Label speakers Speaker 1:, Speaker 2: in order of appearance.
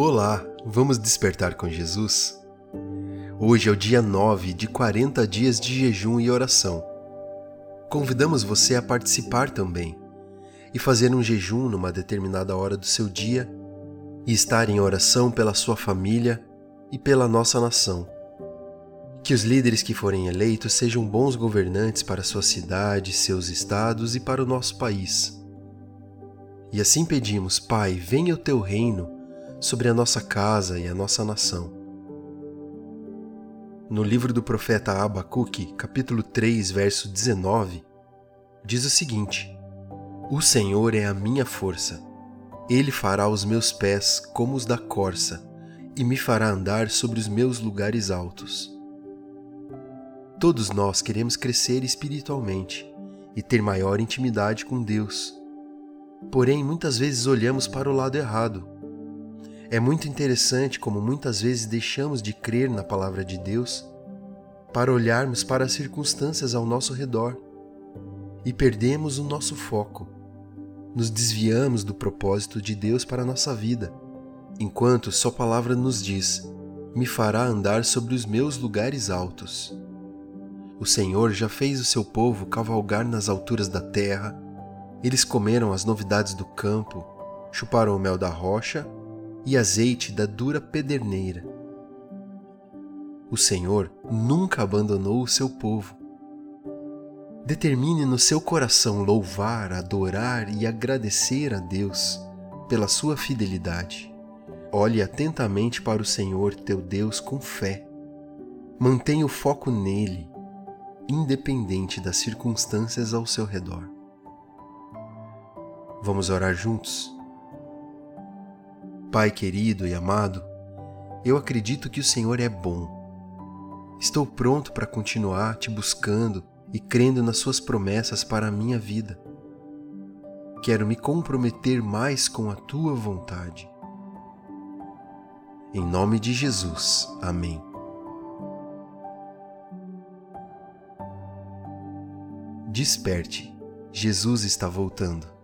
Speaker 1: Olá, vamos despertar com Jesus? Hoje é o dia 9 de 40 dias de jejum e oração. Convidamos você a participar também e fazer um jejum numa determinada hora do seu dia e estar em oração pela sua família e pela nossa nação. Que os líderes que forem eleitos sejam bons governantes para sua cidade, seus estados e para o nosso país. E assim pedimos, Pai, venha o teu reino sobre a nossa casa e a nossa nação. No livro do profeta Abacuque, capítulo 3, verso 19, diz o seguinte: O Senhor é a minha força. Ele fará os meus pés como os da corça e me fará andar sobre os meus lugares altos. Todos nós queremos crescer espiritualmente e ter maior intimidade com Deus. Porém, muitas vezes olhamos para o lado errado é muito interessante como muitas vezes deixamos de crer na palavra de Deus para olharmos para as circunstâncias ao nosso redor e perdemos o nosso foco. Nos desviamos do propósito de Deus para a nossa vida, enquanto Sua palavra nos diz: Me fará andar sobre os meus lugares altos. O Senhor já fez o seu povo cavalgar nas alturas da terra, eles comeram as novidades do campo, chuparam o mel da rocha e azeite da dura pederneira. O Senhor nunca abandonou o seu povo. Determine no seu coração louvar, adorar e agradecer a Deus pela sua fidelidade. Olhe atentamente para o Senhor teu Deus com fé. Mantenha o foco nele, independente das circunstâncias ao seu redor. Vamos orar juntos? Pai querido e amado, eu acredito que o Senhor é bom. Estou pronto para continuar te buscando e crendo nas Suas promessas para a minha vida. Quero me comprometer mais com a Tua vontade. Em nome de Jesus. Amém. Desperte, Jesus está voltando.